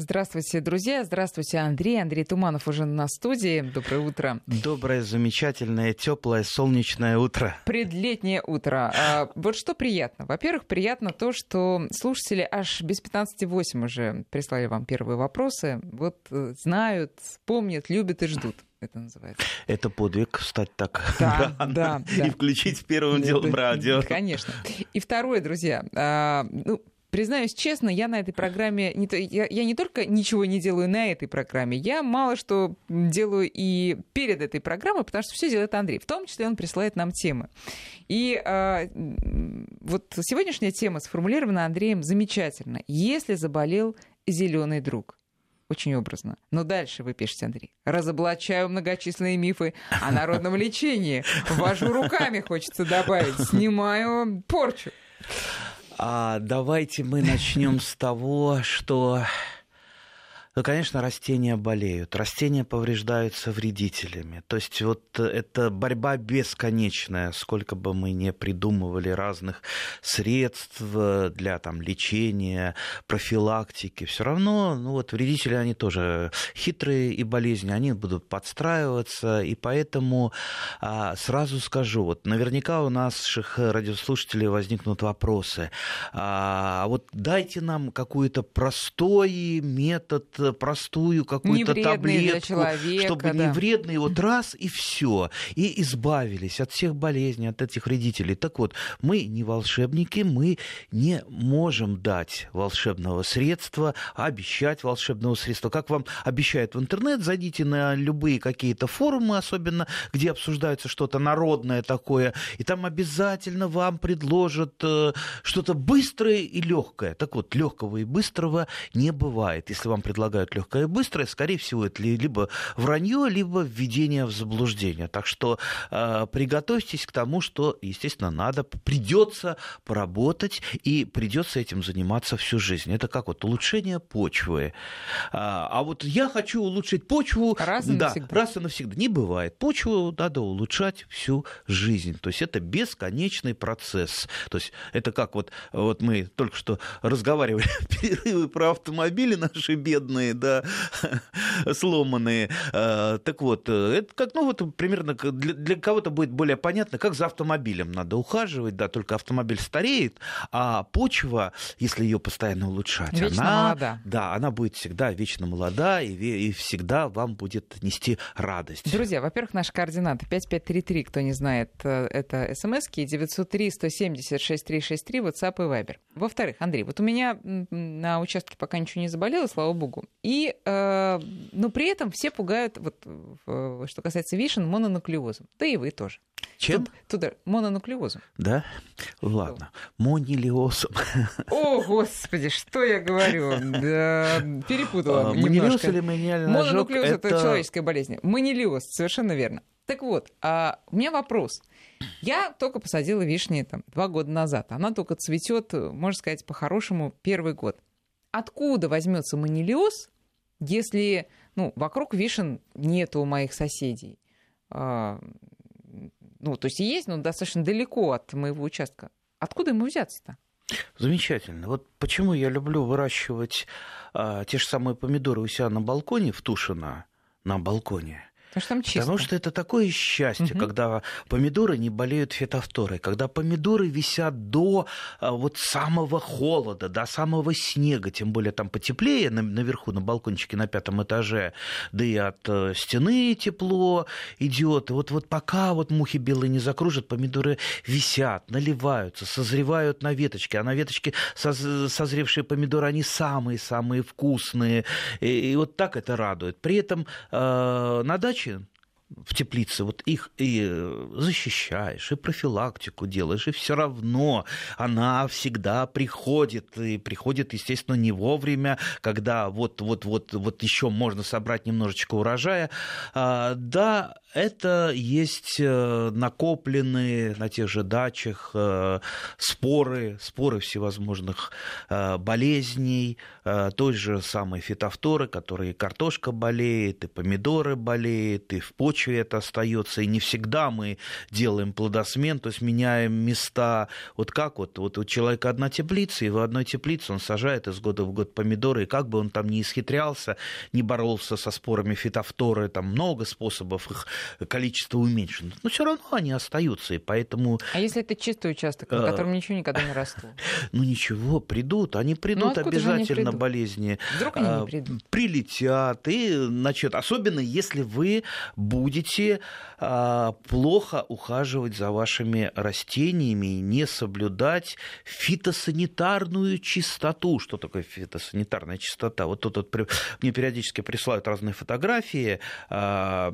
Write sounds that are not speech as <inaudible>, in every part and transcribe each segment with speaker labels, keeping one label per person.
Speaker 1: Здравствуйте, друзья. Здравствуйте, Андрей. Андрей Туманов уже на студии. Доброе утро.
Speaker 2: Доброе, замечательное, теплое, солнечное утро.
Speaker 1: Предлетнее утро. А, вот что приятно. Во-первых, приятно то, что слушатели аж без 15.08 уже прислали вам первые вопросы. Вот э, знают, помнят, любят и ждут это называется.
Speaker 2: Это подвиг встать так
Speaker 1: да, рано <laughs> да,
Speaker 2: да. и включить первым делом радио.
Speaker 1: Конечно. И второе, друзья, а, ну, Признаюсь честно, я на этой программе не, я, я не только ничего не делаю на этой программе, я мало что делаю и перед этой программой, потому что все делает Андрей. В том числе он присылает нам темы. И э, вот сегодняшняя тема сформулирована Андреем замечательно. Если заболел зеленый друг очень образно. Но дальше вы пишете, Андрей. Разоблачаю многочисленные мифы о народном лечении. Вожу руками, хочется добавить. Снимаю порчу.
Speaker 2: А давайте мы начнем с того, что ну, конечно, растения болеют, растения повреждаются вредителями. То есть вот это борьба бесконечная, сколько бы мы ни придумывали разных средств для там, лечения, профилактики, все равно ну, вот, вредители, они тоже хитрые и болезни, они будут подстраиваться, и поэтому а, сразу скажу, вот наверняка у наших радиослушателей возникнут вопросы, а, вот дайте нам какой-то простой метод простую какую-то таблетку, чтобы да. не вредный, вот <laughs> раз и все, и избавились от всех болезней, от этих вредителей. Так вот, мы не волшебники, мы не можем дать волшебного средства, обещать волшебного средства. Как вам обещают в интернет, зайдите на любые какие-то форумы, особенно где обсуждается что-то народное такое, и там обязательно вам предложат э, что-то быстрое и легкое. Так вот, легкого и быстрого не бывает. Если вам предлагают предлагают легкое и быстрое, скорее всего, это либо вранье, либо введение в заблуждение. Так что э, приготовьтесь к тому, что, естественно, надо, придется поработать и придется этим заниматься всю жизнь. Это как вот улучшение почвы. А, а вот я хочу улучшить почву.
Speaker 1: Раз и
Speaker 2: да,
Speaker 1: навсегда.
Speaker 2: Раз и навсегда. Не бывает. Почву надо улучшать всю жизнь. То есть это бесконечный процесс. То есть это как вот, вот мы только что разговаривали <laughs> перерывы про автомобили наши бедные, сломанные, да, <laughs> сломанные. А, так вот, э, это как, ну вот примерно для, для кого-то будет более понятно, как за автомобилем надо ухаживать, да, только автомобиль стареет, а почва, если ее постоянно улучшать,
Speaker 1: вечно
Speaker 2: она,
Speaker 1: молода.
Speaker 2: да, она будет всегда вечно молода и, и всегда вам будет нести радость.
Speaker 1: Друзья, во-первых, наши координаты 5533, кто не знает, э, это смски 903 170 6363, WhatsApp и Viber. Во-вторых, Андрей, вот у меня на участке пока ничего не заболело, слава богу. И, э, но при этом все пугают, вот, что касается вишен, мононуклеозом. Да и вы тоже.
Speaker 2: Чем?
Speaker 1: Тут, туда, мононуклеозом.
Speaker 2: Да? Ладно. Монилиозом. <laughs>
Speaker 1: О, господи, что я говорю? Да, перепутала
Speaker 2: а,
Speaker 1: немножко.
Speaker 2: или маниальный
Speaker 1: Мононуклеоз
Speaker 2: это...
Speaker 1: это человеческая болезнь. Манилиоз, совершенно верно. Так вот, а у меня вопрос. Я только посадила вишни там, два года назад. Она только цветет, можно сказать, по-хорошему, первый год откуда возьмется манилиоз, если ну, вокруг вишен нету у моих соседей? А, ну, то есть есть, но достаточно далеко от моего участка. Откуда ему взяться-то?
Speaker 2: Замечательно. Вот почему я люблю выращивать а, те же самые помидоры у себя на балконе в Тушино, на балконе.
Speaker 1: Потому что там чисто.
Speaker 2: Потому что это такое счастье, угу. когда помидоры не болеют фитофторой, когда помидоры висят до а, вот самого холода, до самого снега, тем более там потеплее на, наверху, на балкончике на пятом этаже, да и от э, стены тепло идет. И вот, вот пока вот мухи белые не закружат, помидоры висят, наливаются, созревают на веточке, а на веточке соз, созревшие помидоры, они самые-самые вкусные. И, и вот так это радует. При этом э, на даче даче в теплице, вот их и э, защищаешь, и профилактику делаешь, и все равно она всегда приходит, и приходит, естественно, не вовремя, когда вот, вот, вот, вот еще можно собрать немножечко урожая. А, да, это есть э, накопленные на тех же дачах э, споры, споры всевозможных э, болезней, той же самой фитофторы, которые и картошка болеет, и помидоры болеют, и в почве это остается, и не всегда мы делаем плодосмен, то есть меняем места. Вот как вот, вот у человека одна теплица, и в одной теплице он сажает из года в год помидоры, и как бы он там не исхитрялся, не боролся со спорами фитофторы, там много способов их количество уменьшено. Но все равно они остаются, и поэтому...
Speaker 1: А если это чистый участок, на котором ничего никогда не росло? <laughs>
Speaker 2: Ну ничего, придут, они придут ну, обязательно болезни.
Speaker 1: Вдруг они не а, придут?
Speaker 2: Прилетят, и, значит, особенно если вы будете а, плохо ухаживать за вашими растениями и не соблюдать фитосанитарную чистоту. Что такое фитосанитарная чистота? Вот тут вот мне периодически присылают разные фотографии, а,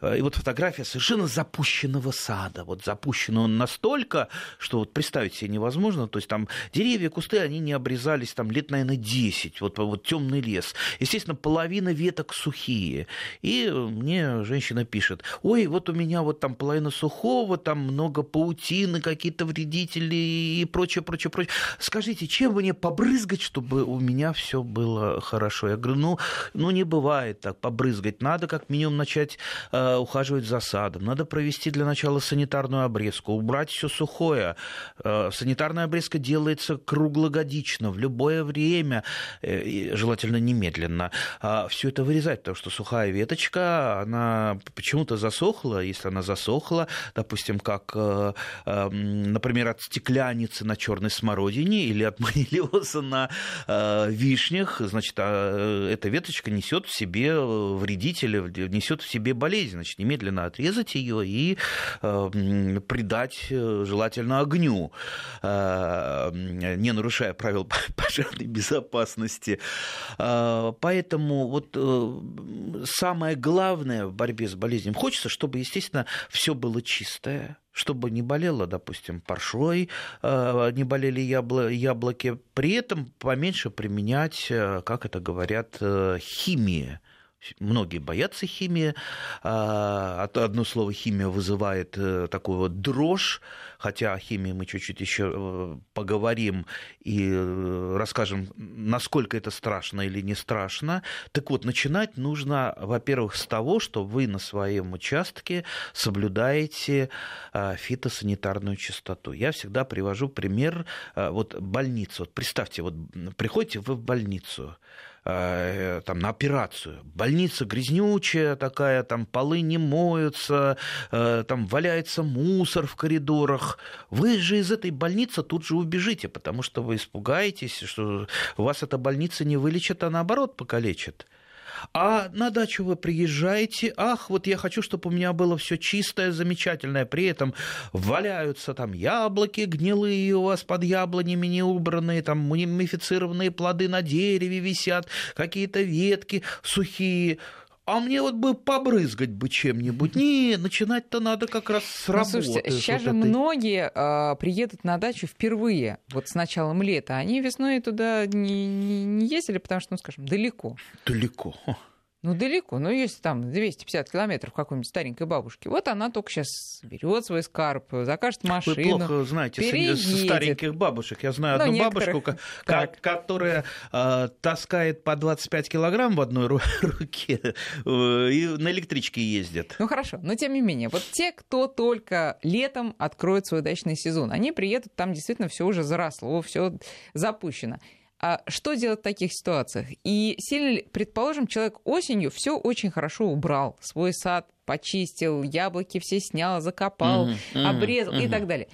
Speaker 2: и вот фотография совершенно запущенного сада. Вот запущен он настолько, что вот представить себе невозможно. То есть там деревья, кусты, они не обрезались там лет, наверное, 10. Вот, вот темный лес. Естественно, половина веток сухие. И мне женщина пишет, ой, вот у меня вот там половина сухого, там много паутины, какие-то вредители и прочее, прочее, прочее. Скажите, чем мне побрызгать, чтобы у меня все было хорошо? Я говорю, ну, ну не бывает так, побрызгать. Надо как минимум начать э, ухаживать за садом, надо провести для начала санитарную обрезку, убрать все сухое. Э, санитарная обрезка делается круглогодично, в любое время, э, желательно немедленно. А все это вырезать, потому что сухая веточка, она почему-то засохла, если она засохла, допустим, как, э, например, от стекляницы на черной смородине или от манилиоза на вишнях, значит, а, эта веточка несет в себе вредители, несет в себе болезнь. Значит, немедленно отрезать ее и э, придать э, желательно огню, э, не нарушая правил <laughs> пожарной безопасности. Поэтому вот самое главное в борьбе с болезнью, хочется, чтобы, естественно, все было чистое, чтобы не болело, допустим, паршой, не болели яблоки, при этом поменьше применять, как это говорят, химии Многие боятся химии. А, одно слово химия вызывает э, такую вот дрожь, хотя о химии мы чуть-чуть еще э, поговорим и э, расскажем, насколько это страшно или не страшно. Так вот, начинать нужно, во-первых, с того, что вы на своем участке соблюдаете фитосанитарную чистоту. Я всегда привожу пример вот больницы. Вот представьте, вот приходите вы в больницу, там, на операцию. Больница грязнючая такая, там полы не моются, э, там валяется мусор в коридорах. Вы же из этой больницы тут же убежите, потому что вы испугаетесь, что вас эта больница не вылечит, а наоборот покалечит. А на дачу вы приезжаете, ах, вот я хочу, чтобы у меня было все чистое, замечательное, при этом валяются там яблоки гнилые у вас под яблонями не убранные, там мумифицированные плоды на дереве висят, какие-то ветки сухие а мне вот бы побрызгать бы чем-нибудь. Не, начинать-то надо как раз с работы. Ну, слушайте,
Speaker 1: сейчас же этой... многие а, приедут на дачу впервые, вот с началом лета. Они весной туда не, не, не ездили, потому что, ну, скажем, далеко.
Speaker 2: Далеко.
Speaker 1: Ну, далеко. Ну, если там 250 километров какой-нибудь старенькой бабушки, вот она только сейчас берет свой скарб, закажет машину.
Speaker 2: Вы плохо знаете переедет. стареньких бабушек. Я знаю ну, одну бабушку, как, которая э, таскает по 25 килограмм в одной <laughs> руке э, и на электричке ездит.
Speaker 1: Ну, хорошо. Но, тем не менее, вот те, кто только летом откроет свой дачный сезон, они приедут, там действительно все уже заросло, все запущено. А что делать в таких ситуациях? И сильно предположим, человек осенью все очень хорошо убрал, свой сад почистил, яблоки все снял, закопал, mm-hmm, обрезал mm-hmm. и так далее.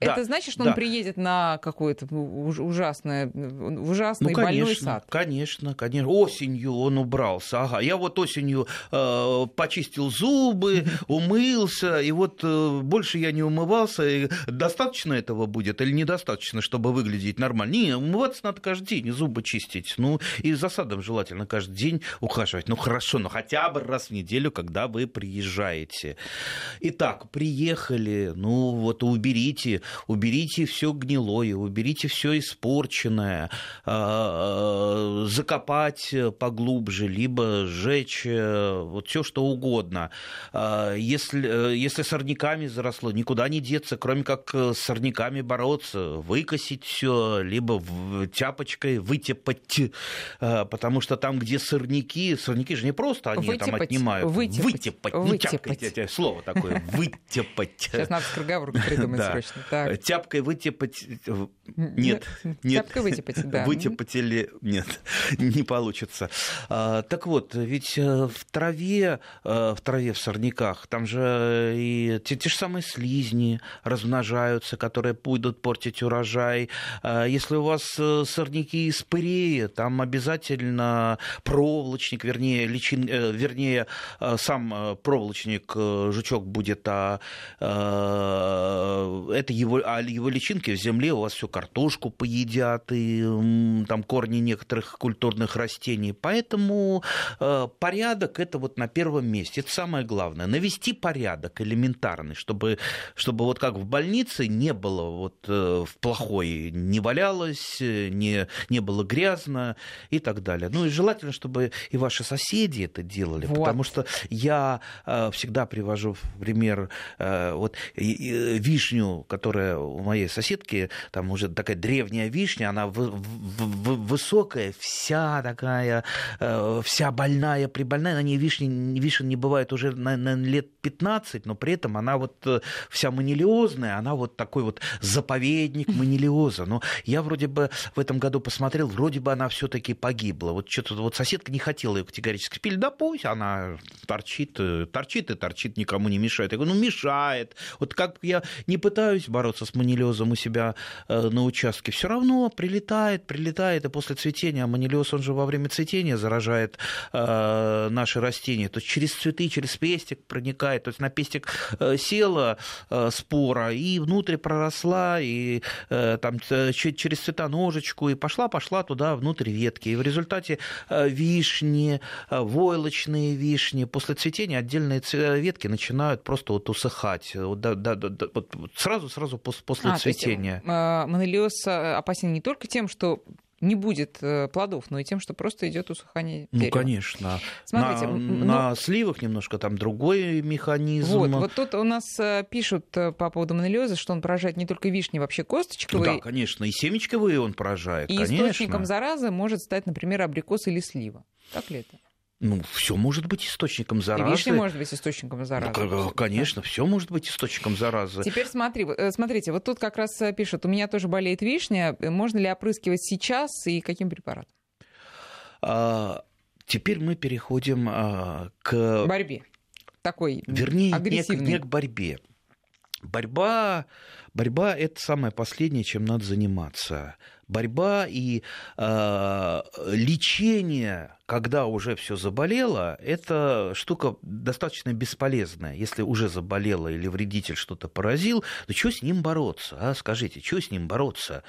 Speaker 1: Да, это значит, что да. он приедет на какой-то ужасный, ужасный ну, больной сад?
Speaker 2: Конечно, конечно. Осенью он убрался. Ага, я вот осенью э, почистил зубы, <laughs> умылся, и вот э, больше я не умывался. И достаточно этого будет или недостаточно, чтобы выглядеть нормально? Не, умываться надо каждый день, и зубы чистить. Ну, и за садом желательно каждый день ухаживать. Ну, хорошо, но хотя бы раз в неделю, когда вы приезжаете. Итак, приехали, ну, вот уберите уберите все гнилое, уберите все испорченное, а, а, закопать поглубже, либо сжечь, вот все что угодно. Если, если сорняками заросло, никуда не деться, кроме как с сорняками бороться, выкосить все, либо тяпочкой вытепать, потому что там, где сорняки, сорняки же не просто они вытепать, там отнимают.
Speaker 1: Вытепать, вытепать,
Speaker 2: вытепать. не тяпкой, слово такое, вытепать.
Speaker 1: Сейчас надо скороговорку придумать <laughs> срочно. Так.
Speaker 2: Тяпкой вытепать, нет, нет.
Speaker 1: Тяпкой вытепать, <laughs> да.
Speaker 2: Вытепать или нет, <laughs> не получится. А, так вот, ведь э, в траве, э, в траве, в сорняках, там же и те, те же самые слизни размножаются, которые будут портить урожай. А, если у вас э, сорняки из пырея, там обязательно проволочник, вернее, личин, вернее сам проволочник, жучок будет, а это его, а его личинки в земле у вас всю картошку поедят и там корни некоторых культурных растений. Поэтому э, порядок это вот на первом месте. Это самое главное. Навести порядок элементарный, чтобы, чтобы вот как в больнице не было вот э, в плохой, не валялось, не, не было грязно и так далее. Ну и желательно, чтобы и ваши соседи это делали, вот. потому что я э, всегда привожу в пример э, вот вишню, которая у моей соседки, там уже такая древняя вишня, она высокая, вся такая, э, вся больная, прибольная, на ней вишни, вишен не бывает уже, наверное, лет 15, но при этом она вот э, вся манилиозная, она вот такой вот заповедник манилиоза. Но я вроде бы в этом году посмотрел, вроде бы она все-таки погибла. Вот что-то вот соседка не хотела ее категорически пили, да пусть она торчит, э, торчит и торчит, никому не мешает. Я говорю, ну мешает. Вот как я не пытаюсь бороться с манилиозом у себя э, на участке, все равно прилетает, прилетает, и после цветения, а манилиоз, он же во время цветения заражает э, наши растения, то есть через цветы, через пестик проникает, то есть на пестик э, села спора и внутрь проросла, и там через цветоножечку, и пошла-пошла туда внутрь ветки, и в результате вишни, войлочные вишни, после цветения отдельные ветки начинают просто вот усыхать, вот, да, да, да, вот сразу-сразу после а, цветения.
Speaker 1: Есть, э, монолиоз э, опасен не только тем, что не будет э, плодов, но и тем, что просто идет усыхание
Speaker 2: дерева. Ну, конечно. Смотрите, на, ну... на сливах немножко там другой механизм.
Speaker 1: Вот, вот тут у нас пишут по поводу монолиоза, что он поражает не только вишни, вообще косточковые.
Speaker 2: Да, конечно, и семечковые он поражает,
Speaker 1: и
Speaker 2: конечно.
Speaker 1: источником заразы может стать, например, абрикос или слива. Так ли это?
Speaker 2: Ну, все может быть источником заразы. И
Speaker 1: вишня может быть источником заразы.
Speaker 2: Ну, конечно, все может быть источником заразы.
Speaker 1: Теперь смотри, э, смотрите, вот тут как раз э, пишут, у меня тоже болеет вишня, можно ли опрыскивать сейчас и каким препаратом?
Speaker 2: А, теперь мы переходим а, к...
Speaker 1: Борьбе. Такой
Speaker 2: Вернее,
Speaker 1: агрессивной.
Speaker 2: Не, не к борьбе. Борьба, борьба – это самое последнее, чем надо заниматься борьба и э, лечение, когда уже все заболело, это штука достаточно бесполезная. Если уже заболело или вредитель что-то поразил, то что с ним бороться? А? Скажите, что с ним бороться?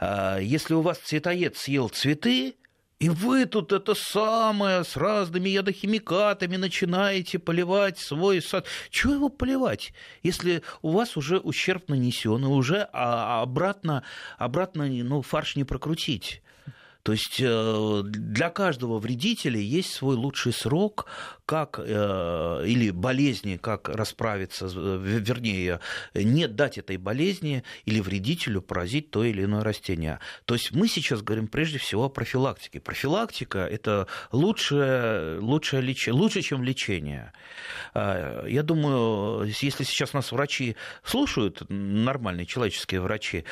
Speaker 2: Э, если у вас цветоед съел цветы, и вы тут это самое с разными ядохимикатами начинаете поливать свой сад. Чего его поливать, если у вас уже ущерб нанесен, и уже а, обратно, обратно ну, фарш не прокрутить? То есть э, для каждого вредителя есть свой лучший срок, как, э, или болезни, как расправиться, вернее, не дать этой болезни или вредителю поразить то или иное растение. То есть мы сейчас говорим прежде всего о профилактике. Профилактика – это лучшее, лучшее лечение, лучше, чем лечение. Э, я думаю, если сейчас нас врачи слушают, нормальные человеческие врачи,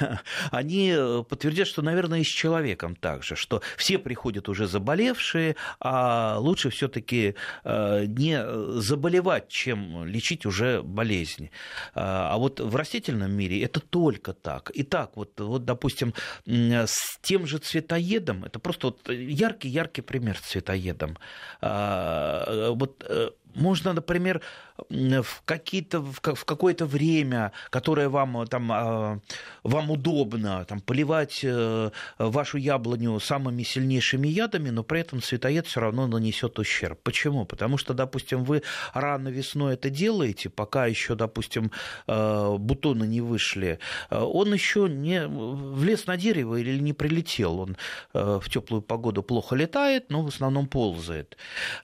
Speaker 2: <laughs> они подтвердят, что, наверное, и с человеком так же, что все приходят уже заболевшие, а лучше все-таки э, не заболевать, чем лечить уже болезнь. А вот в растительном мире это только так. Итак, вот, вот допустим, с тем же цветоедом, это просто вот яркий-яркий пример с цветоедом. Вот э, можно, например, в, какие-то, в какое-то время, которое вам, там, а, вам удобно, там, поливать э, вашу яблоню самыми сильнейшими ядами, но при этом цветоед все равно нанесет ущерб. Почему? Потому что, допустим, вы рано весной это делаете, пока еще, допустим, э, бутоны не вышли, э, он еще не влез на дерево или не прилетел. Он в теплую погоду плохо летает, но в основном ползает.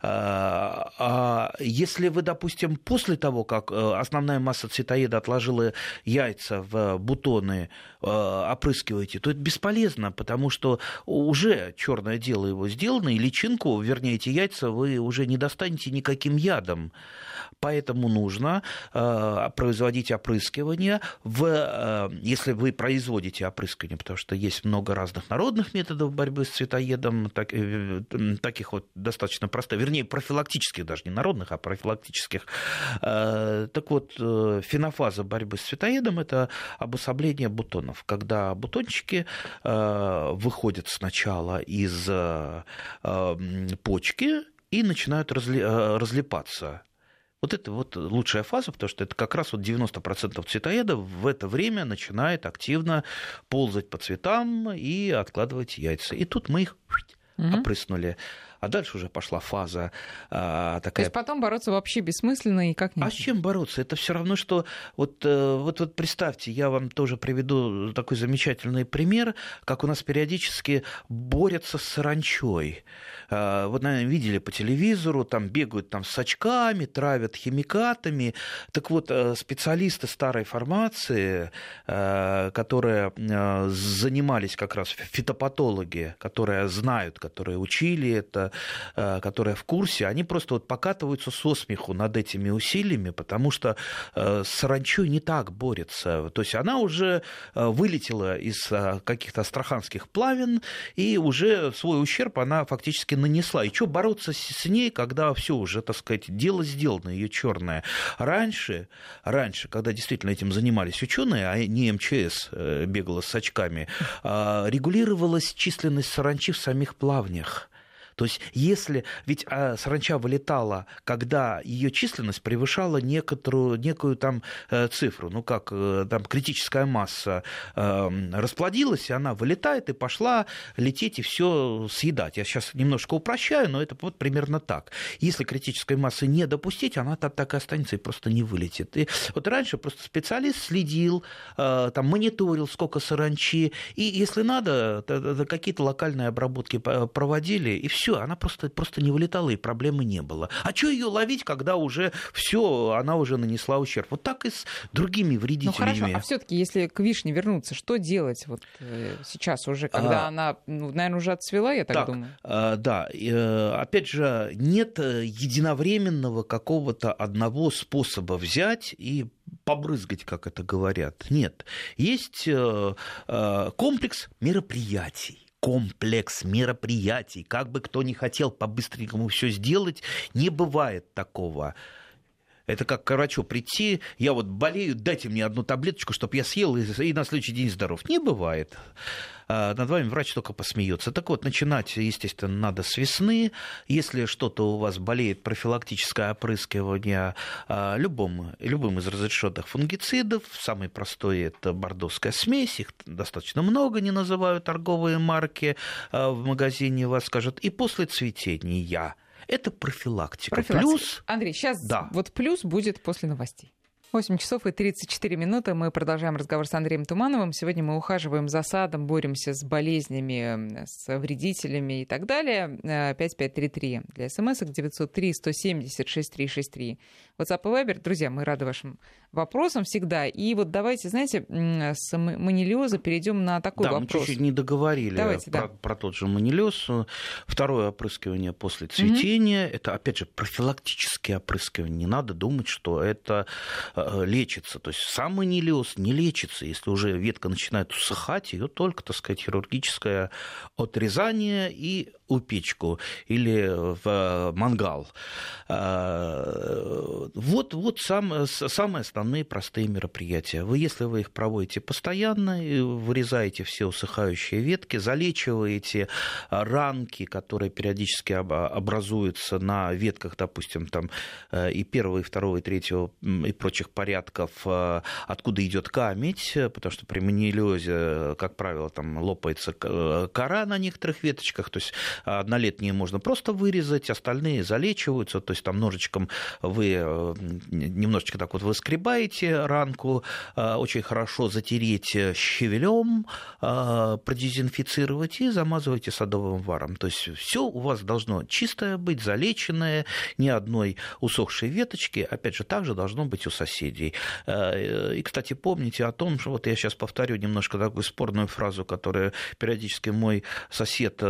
Speaker 2: А если вы, допустим, после того, как э, основная масса цветоеда отложила яйца в бутоны, э, опрыскиваете, то это бесполезно, потому что уже черное дело его сделано, и личинку, вернее, эти яйца вы уже не достанете никаким ядом. Поэтому нужно э, производить опрыскивание, в, если вы производите опрыскивание, потому что есть много разных народных методов борьбы с цветоедом, так, таких вот достаточно простых, вернее, профилактических даже, не народных, а профилактических. Э, так вот, э, фенофаза борьбы с цветоедом – это обособление бутонов, когда бутончики э, выходят сначала из почки и начинают разли, разлипаться вот это вот лучшая фаза, потому что это как раз вот 90% цветоедов в это время начинает активно ползать по цветам и откладывать яйца. И тут мы их опрыснули а дальше уже пошла фаза а, такая.
Speaker 1: То есть потом бороться вообще бессмысленно и как нет.
Speaker 2: А с чем бороться? Это все равно, что вот, э, вот, вот представьте, я вам тоже приведу такой замечательный пример, как у нас периодически борются с саранчой. А, вот, наверное, видели по телевизору, там бегают там с очками, травят химикатами. Так вот, э, специалисты старой формации, э, которые занимались как раз фитопатологи, которые знают, которые учили это, которая в курсе, они просто вот покатываются со смеху над этими усилиями, потому что э, с саранчой не так борется. То есть она уже э, вылетела из каких-то астраханских плавин, и уже свой ущерб она фактически нанесла. И что бороться с ней, когда все уже, так сказать, дело сделано, ее черное. Раньше, раньше, когда действительно этим занимались ученые, а не МЧС бегала с очками, регулировалась численность саранчи в самих плавнях. То есть если... Ведь а, саранча вылетала, когда ее численность превышала некоторую, некую там э, цифру, ну как э, там критическая масса э, расплодилась, и она вылетает и пошла лететь и все съедать. Я сейчас немножко упрощаю, но это вот примерно так. Если критической массы не допустить, она там так и останется и просто не вылетит. И вот раньше просто специалист следил, там мониторил, сколько саранчи, и если надо, какие-то локальные обработки проводили, и все все, она просто, просто не вылетала, и проблемы не было. А что ее ловить, когда уже все, она уже нанесла ущерб? Вот так и с другими вредителями. Ну
Speaker 1: хорошо, а все-таки, если к вишне вернуться, что делать вот э, сейчас уже, когда а, она, ну, наверное, уже отцвела, я так, так думаю?
Speaker 2: А, да, э, опять же, нет единовременного какого-то одного способа взять и побрызгать, как это говорят. Нет. Есть э, комплекс мероприятий комплекс мероприятий. Как бы кто ни хотел по-быстренькому все сделать, не бывает такого. Это как к врачу прийти, я вот болею, дайте мне одну таблеточку, чтобы я съел и, на следующий день здоров. Не бывает. А, над вами врач только посмеется. Так вот, начинать, естественно, надо с весны. Если что-то у вас болеет, профилактическое опрыскивание а, любым, любым из разрешенных фунгицидов. Самый простой – это бордовская смесь. Их достаточно много, не называю торговые марки. А, в магазине вас скажут. И после цветения – это профилактика.
Speaker 1: профилактика. Плюс... Андрей, сейчас да. вот плюс будет после новостей. 8 часов и 34 минуты. Мы продолжаем разговор с Андреем Тумановым. Сегодня мы ухаживаем за садом, боремся с болезнями, с вредителями и так далее. 5533 для смс 903 170 6363. WhatsApp и Viber. Друзья, мы рады вашим вопросам всегда. И вот давайте, знаете, с манилиоза перейдем на такой
Speaker 2: да,
Speaker 1: вопрос.
Speaker 2: мы чуть-чуть не договорили
Speaker 1: давайте,
Speaker 2: про,
Speaker 1: да.
Speaker 2: про тот же манилиоз. Второе опрыскивание после цветения. Mm-hmm. Это, опять же, профилактические опрыскивания. Не надо думать, что это э, лечится. То есть сам манилиоз не лечится. Если уже ветка начинает усыхать, ее только, так сказать, хирургическое отрезание и у печку или в мангал. Вот, вот сам, самые основные простые мероприятия. Вы, если вы их проводите постоянно, вырезаете все усыхающие ветки, залечиваете ранки, которые периодически образуются на ветках, допустим, там и первого, и второго, и третьего, и прочих порядков, откуда идет камедь, потому что при манилиозе, как правило, там лопается кора на некоторых веточках, то есть однолетние можно просто вырезать, остальные залечиваются, то есть там ножичком вы э, немножечко так вот выскребаете ранку, э, очень хорошо затереть щавелем, э, продезинфицировать и замазываете садовым варом. То есть все у вас должно чистое быть, залеченное, ни одной усохшей веточки, опять же, также должно быть у соседей. И, кстати, помните о том, что вот я сейчас повторю немножко такую спорную фразу, которую периодически мой сосед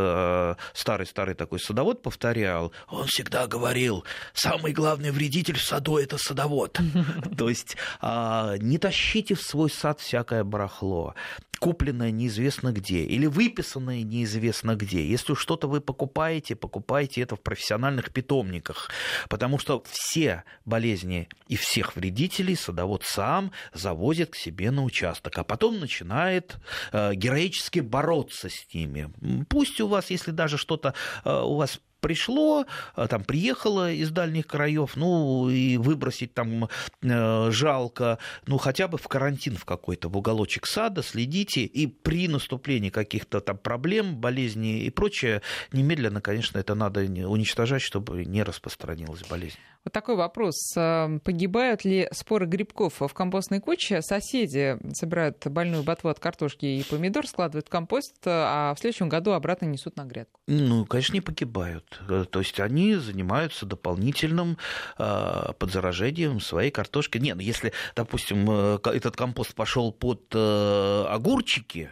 Speaker 2: старый-старый такой садовод повторял, он всегда говорил, самый главный вредитель в саду – это садовод. <laughs> То есть а, не тащите в свой сад всякое барахло купленное неизвестно где или выписанное неизвестно где. Если что-то вы покупаете, покупайте это в профессиональных питомниках, потому что все болезни и всех вредителей садовод сам завозит к себе на участок, а потом начинает э, героически бороться с ними. Пусть у вас, если даже что-то э, у вас пришло, а, там приехало из дальних краев, ну и выбросить там э, жалко, ну хотя бы в карантин в какой-то, в уголочек сада следите, и при наступлении каких-то там проблем, болезней и прочее, немедленно, конечно, это надо уничтожать, чтобы не распространилась болезнь.
Speaker 1: Вот такой вопрос. Э, погибают ли споры грибков в компостной куче? Соседи собирают больную ботву от картошки и помидор, складывают в компост, а в следующем году обратно несут на грядку.
Speaker 2: Ну, конечно, не погибают. Э, то есть они занимаются дополнительным э, подзаражением своей картошки. Нет, ну, если, допустим, этот компост пошел под огурчики,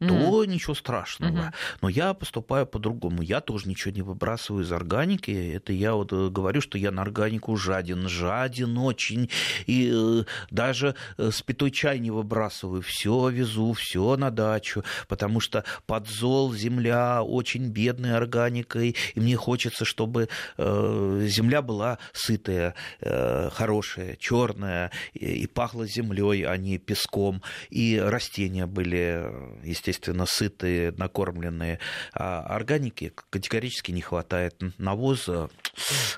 Speaker 2: то mm-hmm. ничего страшного. Mm-hmm. Но я поступаю по-другому. Я тоже ничего не выбрасываю из органики. Это я вот э, говорю, что я на органику жаден. Жаден очень. И э, даже э, спитой чай не выбрасываю. Все везу, все на дачу. Потому что подзол, земля очень бедная органикой. И мне хочется, чтобы земля была сытая, хорошая, черная. И пахла землей, а не песком. И растения были, естественно, естественно, сытые, накормленные. А органики категорически не хватает. Навоза,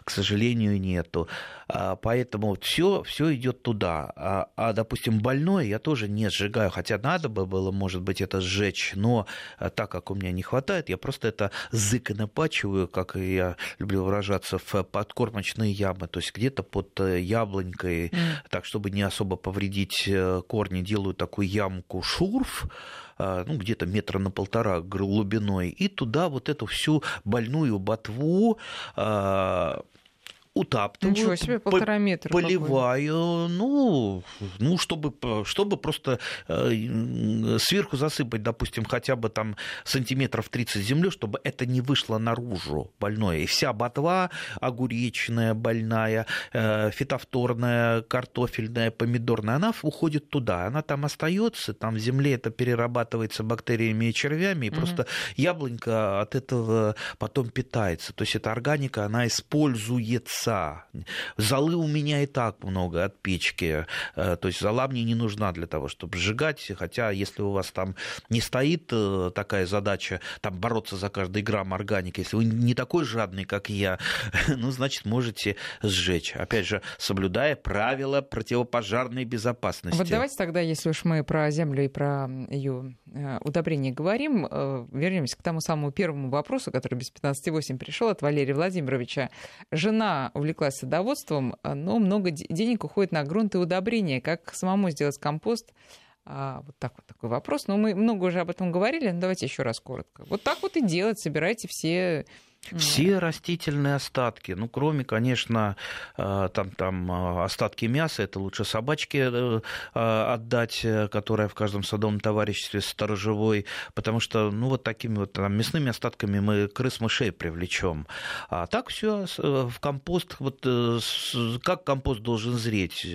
Speaker 2: к сожалению, нету. А, поэтому все, все идет туда. А, а, допустим, больной я тоже не сжигаю, хотя надо бы было, может быть, это сжечь, но а, так как у меня не хватает, я просто это законопачиваю, как я люблю выражаться, в подкормочные ямы, то есть где-то под э, яблонькой, mm. так, чтобы не особо повредить э, корни, делаю такую ямку шурф, ну, где-то метра на полтора глубиной, и туда вот эту всю больную ботву утаптываю.
Speaker 1: Ничего себе, полтора метра.
Speaker 2: Поливаю, какой. ну, ну чтобы, чтобы просто э, сверху засыпать, допустим, хотя бы там сантиметров 30 земли, чтобы это не вышло наружу больное. И вся ботва огуречная, больная, э, фитофторная, картофельная, помидорная, она уходит туда. Она там остается, там в земле это перерабатывается бактериями и червями, и угу. просто яблонька от этого потом питается. То есть эта органика, она используется мяса. Золы у меня и так много от печки. Э, то есть зола мне не нужна для того, чтобы сжигать. Хотя, если у вас там не стоит э, такая задача там бороться за каждый грамм органики, если вы не такой жадный, как я, <laughs> ну, значит, можете сжечь. Опять же, соблюдая правила противопожарной безопасности.
Speaker 1: Вот давайте тогда, если уж мы про землю и про ее э, удобрение говорим, вернемся к тому самому первому вопросу, который без 15.8 пришел от Валерия Владимировича. Жена увлеклась садоводством, но много денег уходит на грунт и удобрения. Как самому сделать компост? А, вот так вот такой вопрос. Но мы много уже об этом говорили, но давайте еще раз коротко. Вот так вот и делать. Собирайте все
Speaker 2: Все растительные остатки, ну, кроме, конечно, э, там, там э, остатки мяса, это лучше собачке э, отдать, которая в каждом садовом товариществе сторожевой, потому что, ну, вот такими вот там, мясными остатками мы крыс мышей привлечем. А так все в компост, вот как компост должен зреть,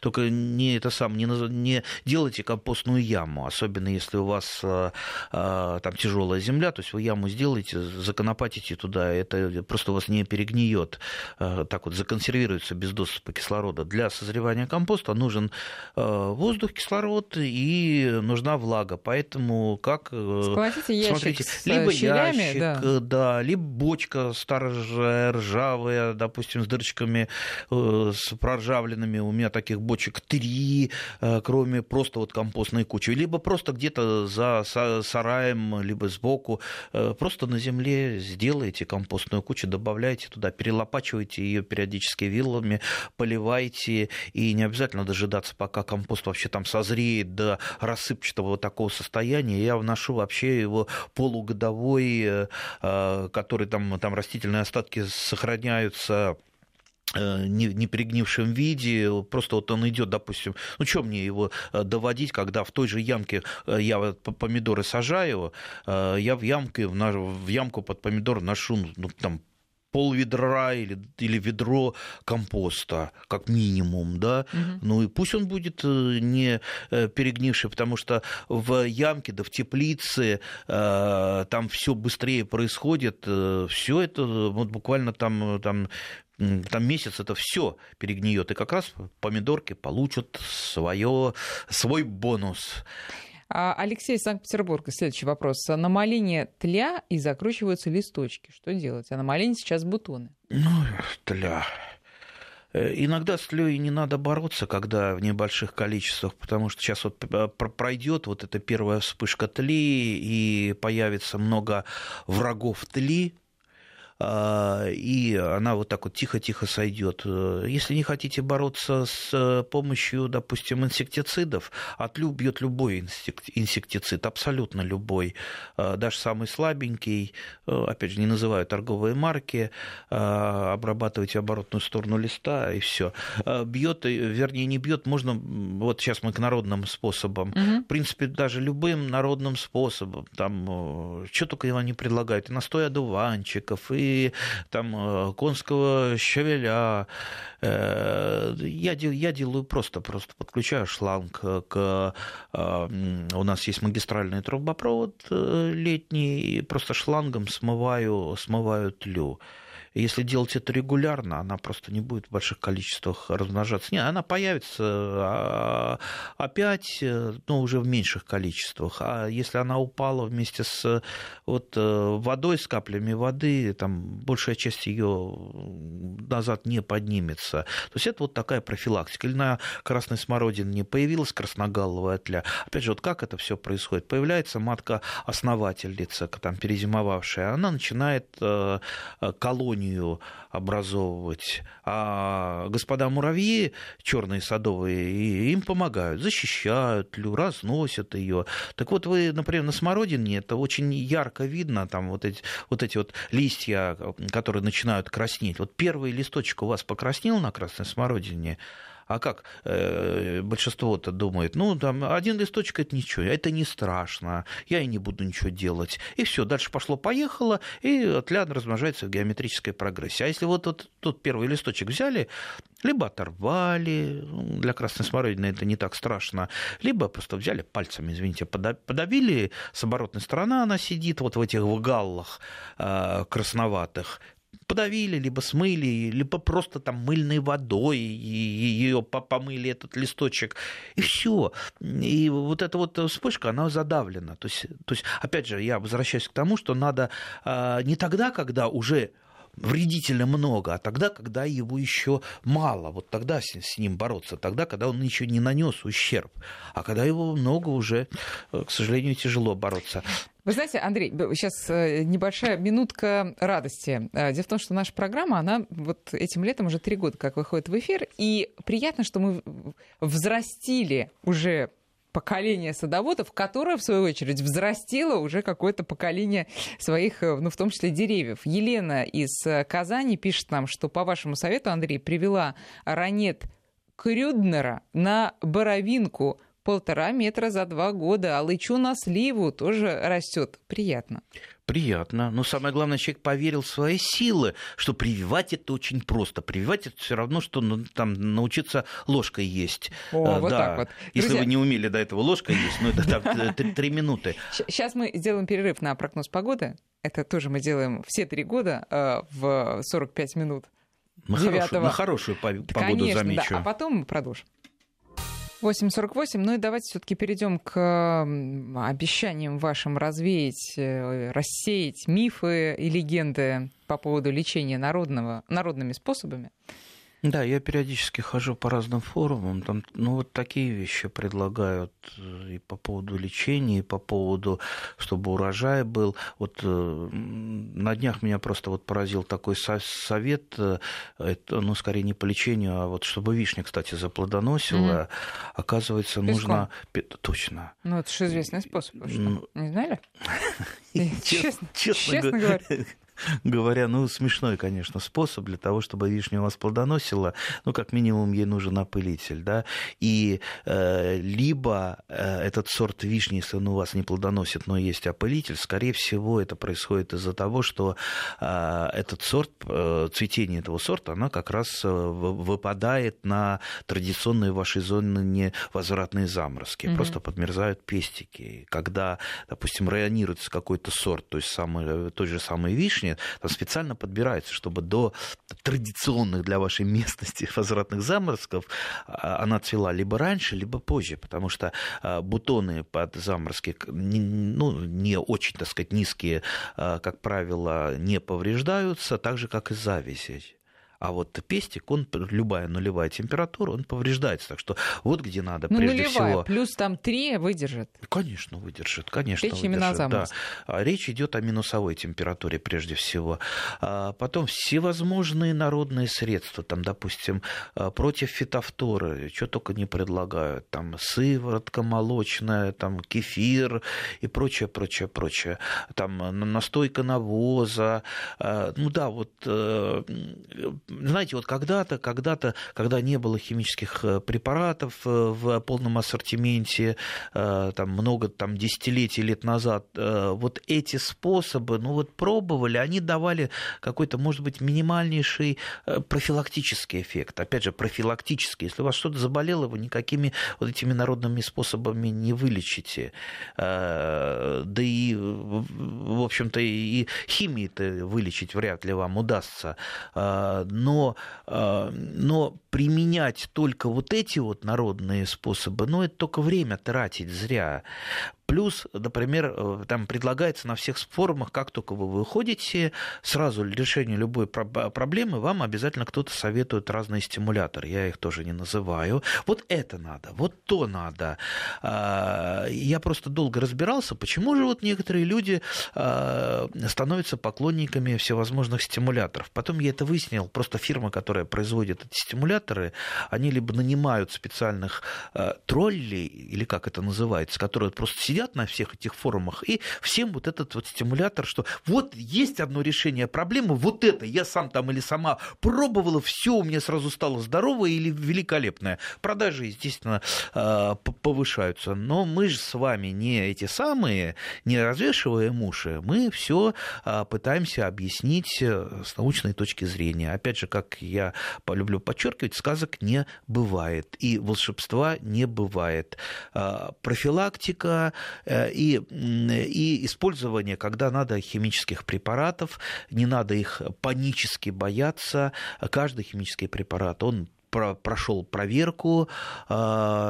Speaker 2: только не это сам, не, не делайте компостную яму, особенно если у вас там тяжелая земля, то есть вы яму сделаете, законопатите туда да, это просто у вас не перегниет, э, так вот законсервируется без доступа кислорода. Для созревания компоста нужен э, воздух, кислород и нужна влага. Поэтому как...
Speaker 1: Э, Сколотите смотрите,
Speaker 2: с либо щелями, ящик, да. да, либо бочка старая, ржавая, допустим, с дырочками, с проржавленными. У меня таких бочек три, кроме просто вот компостной кучи. Либо просто где-то за сараем, либо сбоку. Просто на земле сделаете берете компостную кучу, добавляете туда, перелопачиваете ее периодически вилами, поливаете, и не обязательно дожидаться, пока компост вообще там созреет до рассыпчатого такого состояния. Я вношу вообще его полугодовой, э, э, который там, там растительные остатки сохраняются не, не перегнившем виде, просто вот он идет, допустим, ну что мне его доводить, когда в той же ямке я помидоры сажаю, я в ямке, в ямку под помидор ношу ну, там пол ведра или, или ведро компоста, как минимум, да, угу. ну и пусть он будет э, не э, перегнивший, потому что в ямке, да в теплице э, там все быстрее происходит, все это вот буквально там, там там месяц это все перегниет, и как раз помидорки получат свое, свой бонус.
Speaker 1: А, Алексей Санкт-Петербург. Следующий вопрос. На малине тля и закручиваются листочки. Что делать? А на малине сейчас бутоны.
Speaker 2: Ну, тля. Э, иногда с тлей не надо бороться, когда в небольших количествах, потому что сейчас вот пройдет вот эта первая вспышка тли, и появится много врагов тли, и она вот так вот тихо-тихо сойдет. Если не хотите бороться с помощью, допустим, инсектицидов, отлю бьет любой инсектицид, абсолютно любой, а, даже самый слабенький, а, опять же, не называю торговые марки, обрабатывайте оборотную сторону листа и все. Бьет, вернее, не бьет, можно, вот сейчас мы к народным способам, угу. в принципе, даже любым народным способом, там, что только его не предлагают, и настой одуванчиков, и там э, конского щавеля. Э, я, я делаю просто, просто подключаю шланг к... Э, у нас есть магистральный трубопровод летний, и просто шлангом смываю, смываю тлю. Если делать это регулярно, она просто не будет в больших количествах размножаться. Нет, она появится а, опять, э, но уже в меньших количествах. А если она упала вместе с вот, э, водой, с каплями воды, там большая часть ее назад не поднимется. То есть это вот такая профилактика. Или на красной смородине появилась красногаловая тля. Опять же, вот как это все происходит? Появляется матка-основательница, там, перезимовавшая, она начинает э, колонию колонию образовывать, а господа муравьи, черные садовые, им помогают, защищают, разносят ее. Так вот, вы, например, на смородине это очень ярко видно, там вот эти вот, эти вот листья, которые начинают краснеть. Вот первый листочек у вас покраснел на красной смородине, а как э, большинство-то думает? Ну, там один листочек это ничего, это не страшно, я и не буду ничего делать. И все, дальше пошло-поехало, и тля размножается в геометрической прогрессии. А если вот тут, тут первый листочек взяли, либо оторвали, для красной смородины это не так страшно, либо просто взяли пальцами, извините, подавили, с оборотной стороны она сидит вот в этих галлах э, красноватых, подавили, либо смыли, либо просто там мыльной водой ее помыли этот листочек, и все. И вот эта вот вспышка, она задавлена. То есть, то есть, опять же, я возвращаюсь к тому, что надо а, не тогда, когда уже вредителя много, а тогда, когда его еще мало, вот тогда с, с ним бороться, тогда, когда он еще не нанес ущерб, а когда его много уже, э, к сожалению, тяжело бороться.
Speaker 1: Вы знаете, Андрей, сейчас э, небольшая минутка радости. Э, дело в том, что наша программа, она вот этим летом уже три года как выходит в эфир, и приятно, что мы взрастили уже поколение садоводов, которое, в свою очередь, взрастило уже какое-то поколение своих, э, ну, в том числе, деревьев. Елена из э, Казани пишет нам, что по вашему совету, Андрей, привела ранет Крюднера на боровинку полтора метра за два года, а лычу на сливу тоже растет. Приятно.
Speaker 2: Приятно. Но самое главное, человек поверил в свои силы, что прививать это очень просто. Прививать это все равно, что ну, там научиться ложкой есть.
Speaker 1: О, вот да. так вот.
Speaker 2: Если Друзья... вы не умели до этого ложкой есть, ну это там три минуты.
Speaker 1: Сейчас мы сделаем перерыв на прогноз погоды. Это тоже мы делаем все три года э, в 45 минут.
Speaker 2: На, 9 хорошую, на хорошую погоду
Speaker 1: Конечно,
Speaker 2: замечу.
Speaker 1: Да. А потом мы продолжим. 8.48. Ну и давайте все-таки перейдем к обещаниям вашим развеять, э, рассеять мифы и легенды по поводу лечения народного, народными способами.
Speaker 2: Да, я периодически хожу по разным форумам, там, ну, вот такие вещи предлагают э, и по поводу лечения, и по поводу, чтобы урожай был. Вот э, на днях меня просто вот поразил такой совет, э, это, ну, скорее не по лечению, а вот чтобы вишня, кстати, заплодоносила, mm-hmm. оказывается, Песком. нужно... Точно.
Speaker 1: Ну, это же известный способ, что? Ну... Не знали? <laughs>
Speaker 2: Честно говоря <laughs> говоря, ну, смешной, конечно, способ для того, чтобы вишня у вас плодоносила, ну, как минимум, ей нужен опылитель, да, и э, либо э, этот сорт вишни, если он у вас не плодоносит, но есть опылитель, скорее всего, это происходит из-за того, что э, этот сорт, э, цветение этого сорта, оно как раз э, выпадает на традиционные в вашей зоне возвратные заморозки, mm-hmm. просто подмерзают пестики. Когда, допустим, районируется какой-то сорт, то есть самый, той же самой вишни, нет. Там специально подбирается, чтобы до традиционных для вашей местности <laughs> возвратных заморозков а, она цвела либо раньше, либо позже, потому что а, бутоны под заморозки ну, не очень, так сказать, низкие, а, как правило, не повреждаются, так же, как и завязи. А вот пестик, он, любая нулевая температура, он повреждается. Так что вот где надо ну, прежде нулевая, всего...
Speaker 1: плюс там 3 выдержит.
Speaker 2: Конечно, выдержит, конечно.
Speaker 1: Речь выдержит, именно
Speaker 2: да. А речь идет о минусовой температуре прежде всего. А потом всевозможные народные средства, там, допустим, а, против фитофторы, что только не предлагают, там, сыворотка молочная, там, кефир и прочее, прочее, прочее. Там, настойка навоза. Ну да, вот э, знаете, вот когда-то, когда-то, когда не было химических э, препаратов э, в полном ассортименте, э, там много там, десятилетий лет назад, вот эти способы, ну вот пробовали, они давали какой-то, может быть, минимальнейший профилактический эффект. Опять же, профилактический. Если у вас что-то заболело, вы никакими вот этими народными способами не вылечите. Да и, в общем-то, и химией-то вылечить вряд ли вам удастся но, э, но применять только вот эти вот народные способы, ну, это только время тратить зря. Плюс, например, э, там предлагается на всех форумах, как только вы выходите, сразу решение любой проблемы, вам обязательно кто-то советует разные стимуляторы. Я их тоже не называю. Вот это надо, вот то надо. А, я просто долго разбирался, почему же вот некоторые люди а, становятся поклонниками всевозможных стимуляторов. Потом я это выяснил. Просто фирма, которая производит эти стимуляторы, они либо нанимают специальных а, троллей, или как это называется, которые просто сидят на всех этих форумах, и всем вот этот вот стимулятор, что вот есть одно решение проблемы, вот это, я сам там или сама пробовала, все у меня сразу стало здоровое или великолепное. Продажи, естественно, а, повышаются, но мы же с вами не эти самые, не развешиваем уши, мы все а, пытаемся объяснить э, с научной точки зрения. Опять же, как я люблю подчеркивать, сказок не бывает, и волшебства не бывает. Профилактика Э, и, и использование, когда надо химических препаратов, не надо их панически бояться. Каждый химический препарат, он прошел проверку э,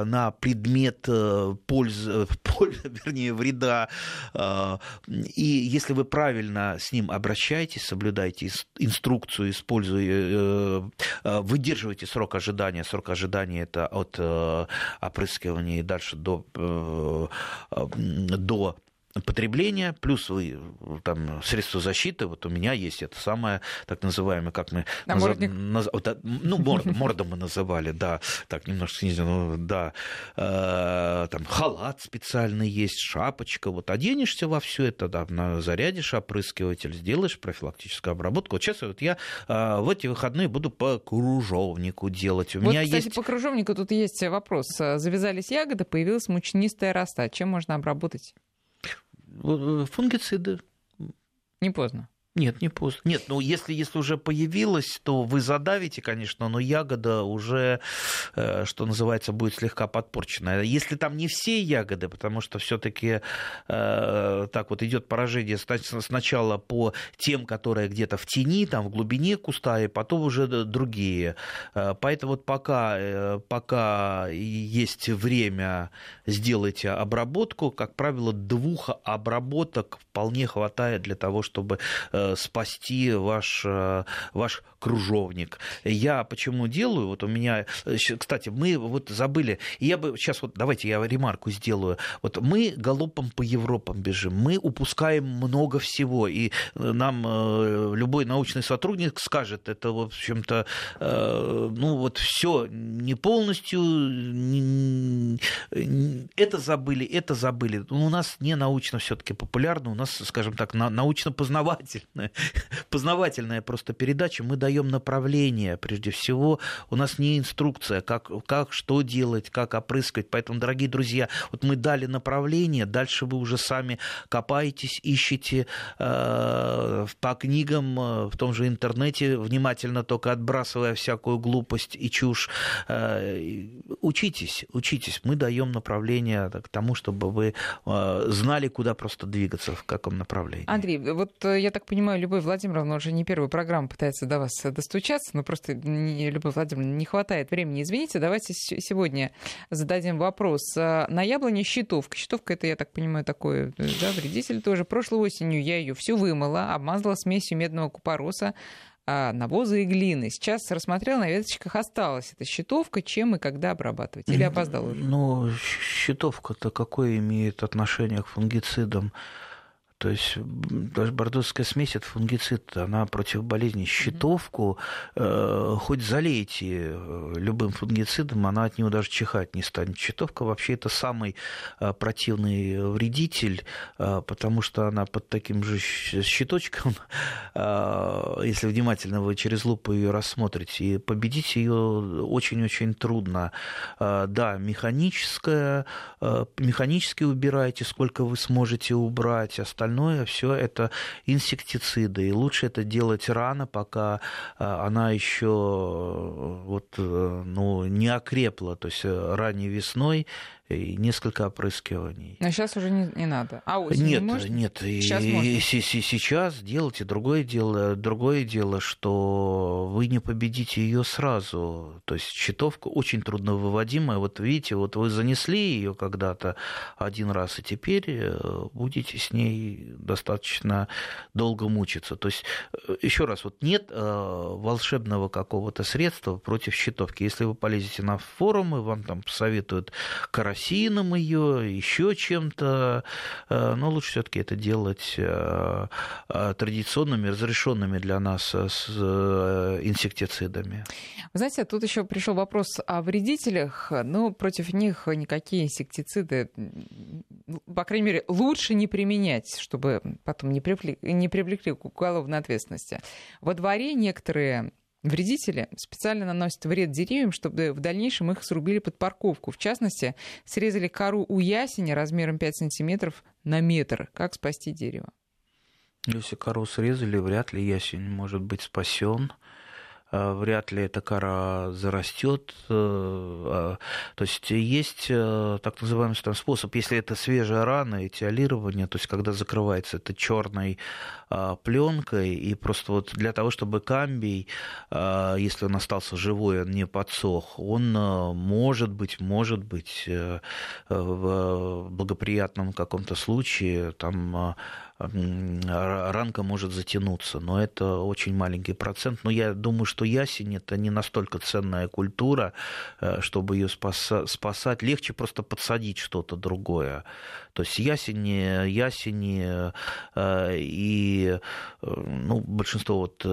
Speaker 2: на предмет э, пользы, <laughs> пользы, вернее, вреда. Э, и если вы правильно с ним обращаетесь, соблюдаете инструкцию, используя, выдерживаете срок ожидания. Срок ожидания это от опрыскивания и дальше до, до потребления, плюс вы, там, средства защиты, вот у меня есть это самое, так называемое, как мы...
Speaker 1: Намордник.
Speaker 2: Наз... Наз... Ну, морда, <laughs> морда мы называли, да, так, немножко снизили, ну, да, э, там, халат специальный есть, шапочка, вот оденешься во все это, да, зарядишь опрыскиватель, сделаешь профилактическую обработку. Вот сейчас вот я э, в эти выходные буду по кружовнику делать. У
Speaker 1: вот,
Speaker 2: меня
Speaker 1: кстати,
Speaker 2: есть...
Speaker 1: по кружовнику тут есть вопрос. Завязались ягоды, появилась мучнистая роста. Чем можно обработать?
Speaker 2: Фунгициды.
Speaker 1: Не поздно.
Speaker 2: Нет, не поздно. Нет, ну если, если уже появилась, то вы задавите, конечно, но ягода уже, э, что называется, будет слегка подпорчена. Если там не все ягоды, потому что все-таки э, так вот идет поражение сначала по тем, которые где-то в тени, там в глубине куста, и потом уже другие. Э, поэтому вот пока, пока есть время, сделайте обработку. Как правило, двух обработок вполне хватает для того, чтобы спасти ваш, э, ваш кружовник. Я почему делаю? Вот у меня, э, кстати, мы вот забыли, я бы сейчас вот давайте я ремарку сделаю. Вот мы галопом по Европам бежим, мы упускаем много всего, и э, нам любой научный сотрудник скажет, это в общем-то, ну вот все не полностью, это забыли, это забыли. У нас не научно все-таки популярно, у нас, скажем так, научно-познавательно <laughs> познавательная, просто передача. Мы даем направление, прежде всего. У нас не инструкция, как, как что делать, как опрыскать. Поэтому, дорогие друзья, вот мы дали направление, дальше вы уже сами копаетесь, ищете э, по книгам, э, в том же интернете, внимательно только отбрасывая всякую глупость и чушь. Э, учитесь, учитесь. Мы даем направление к тому, чтобы вы э, знали, куда просто двигаться, в каком направлении.
Speaker 1: Андрей, вот э, я так понимаю, понимаю, Любовь Владимировна уже не первую программу пытается до вас достучаться, но просто не, Любовь Владимировна не хватает времени. Извините, давайте сегодня зададим вопрос. А, на яблоне щитовка. Щитовка это, я так понимаю, такой да, вредитель тоже. Прошлой осенью я ее всю вымыла, обмазала смесью медного купороса, а, навоза и глины. Сейчас рассмотрел, на веточках осталась эта щитовка. Чем и когда обрабатывать? Или опоздал уже?
Speaker 2: Ну, щитовка-то какое имеет отношение к фунгицидам? То есть даже бордоская смесь это фунгицид, она против болезни. Щитовку э, хоть залейте э, любым фунгицидом, она от него даже чихать не станет. Щитовка вообще это самый э, противный вредитель, э, потому что она под таким же щиточком, <laughs> э, если внимательно вы через лупу ее рассмотрите, и победить ее очень-очень трудно. Э, да, механическая, э, механически убирайте, сколько вы сможете убрать, остальное остальное все это инсектициды. И лучше это делать рано, пока а, она еще э, вот, э, ну, не окрепла. То есть э, ранней весной и несколько опрыскиваний.
Speaker 1: Но сейчас уже не, не надо. А осенью
Speaker 2: нет,
Speaker 1: можно?
Speaker 2: нет. Сейчас, и, можно. сейчас делайте другое дело. Другое дело, что вы не победите ее сразу. То есть щитовка очень трудно выводимая. Вот видите, вот вы занесли ее когда-то один раз, и теперь э, будете с ней достаточно долго мучиться. То есть э, еще раз, вот нет э, волшебного какого-то средства против щитовки. Если вы полезете на форумы, вам там советуют карась керосином ее, еще чем-то. Э, но лучше все-таки это делать э, э, традиционными, разрешенными для нас с инсектицидами.
Speaker 1: Вы знаете, тут еще пришел вопрос о вредителях, но против них никакие инсектициды, по крайней мере, лучше не применять, чтобы потом не привлекли, не привлекли к уголовной ответственности. Во дворе некоторые Вредители специально наносят вред деревьям, чтобы в дальнейшем их срубили под парковку. В частности, срезали кору у ясени размером 5 сантиметров на метр. Как спасти дерево?
Speaker 2: Если кору срезали, вряд ли ясень может быть спасен. Э, вряд ли эта кора зарастет. Э, а, то есть есть э, так называемый там способ, если это свежая рана, этиолирование, то есть когда закрывается это черной а, пленкой, и просто вот для того, чтобы камбий, а, если он остался живой, он не подсох, он может быть, может быть в благоприятном каком-то случае там ранка может затянуться, но это очень маленький процент. Но я думаю, что ясень это не настолько ценная культура, э, чтобы ее спасать. Легче просто подсадить что-то другое. То есть ясени, ясени э, и ну, большинство вот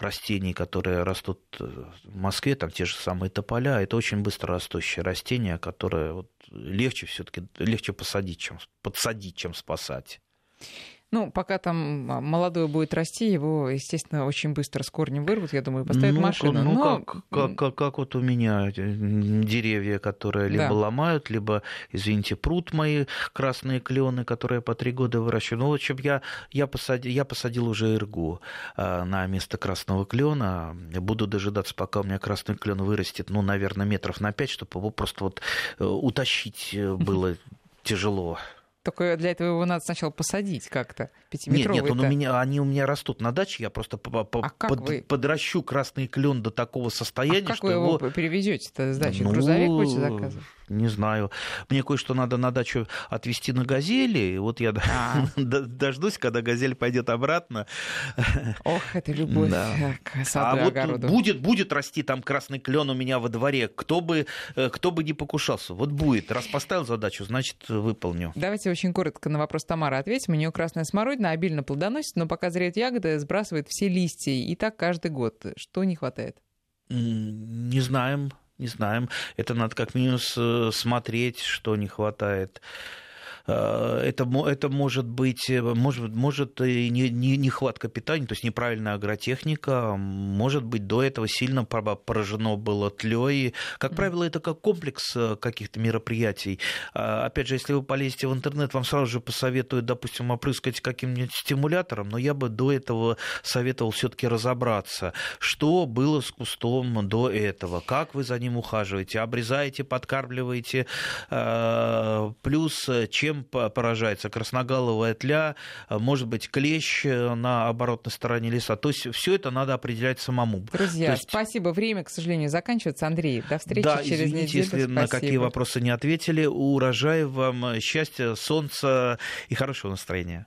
Speaker 2: растений, которые растут в Москве, там те же самые тополя, это очень быстро растущие растения, которые вот легче все-таки легче посадить, чем подсадить, чем спасать.
Speaker 1: Ну, пока там а, молодой будет расти, его, естественно, очень быстро с корнем вырвут, я думаю, поставят ну, машину.
Speaker 2: Ну, Но... как, как, как, как вот у меня деревья, которые либо да. ломают, либо, извините, прут мои красные клены, которые по три года выращиваю. Ну, в общем, я, я, посадил, я посадил уже иргу а, на место красного клена. Буду дожидаться, пока у меня красный клен вырастет, ну, наверное, метров на пять, чтобы его просто вот э, утащить э, <laughs> было тяжело.
Speaker 1: Только для этого его надо сначала посадить как-то. Пятиметровый
Speaker 2: нет, нет, он у меня, они у меня растут на даче, я просто по, по, а под, вы... подращу красный клен до такого состояния, а
Speaker 1: как
Speaker 2: что
Speaker 1: вы
Speaker 2: его...
Speaker 1: его перевезете с дачи? Ну, Грузовик будете заказывать?
Speaker 2: Не знаю. Мне кое-что надо на дачу отвезти на газели. И вот я а. <laughs> дождусь, когда газель пойдет обратно.
Speaker 1: Ох, это любовь да. к саду
Speaker 2: а вот огороду. будет, будет расти там красный клен у меня во дворе. Кто бы, э, кто бы не покушался. Вот будет. Раз поставил задачу, значит, выполню.
Speaker 1: Давайте очень коротко на вопрос Тамары ответим. У нее красная смородина обильно плодоносит, но пока зреют ягоды, сбрасывает все листья. И так каждый год. Что не хватает?
Speaker 2: Не знаем не знаем. Это надо как минимум смотреть, что не хватает. Э, это, это может быть, э, может, может и не, не, нехватка питания, то есть неправильная агротехника, может быть, до этого сильно поражено было тлей. Как правило, это как комплекс э, каких-то мероприятий. Опять же, если вы полезете в интернет, вам сразу же посоветуют, допустим, опрыскать каким-нибудь стимулятором, но я бы до этого советовал все-таки разобраться, что было с кустом до этого, как вы за ним ухаживаете, обрезаете, подкармливаете, плюс чем чем поражается красноголовая тля, может быть, клещ э, на оборотной стороне леса. То есть все это надо определять самому.
Speaker 1: Друзья,
Speaker 2: есть...
Speaker 1: спасибо. Время, к сожалению, заканчивается. Андрей, до встречи
Speaker 2: да,
Speaker 1: через
Speaker 2: извините,
Speaker 1: неделю.
Speaker 2: если
Speaker 1: спасибо.
Speaker 2: на какие вопросы не ответили. Урожая вам, счастья, солнца и хорошего настроения.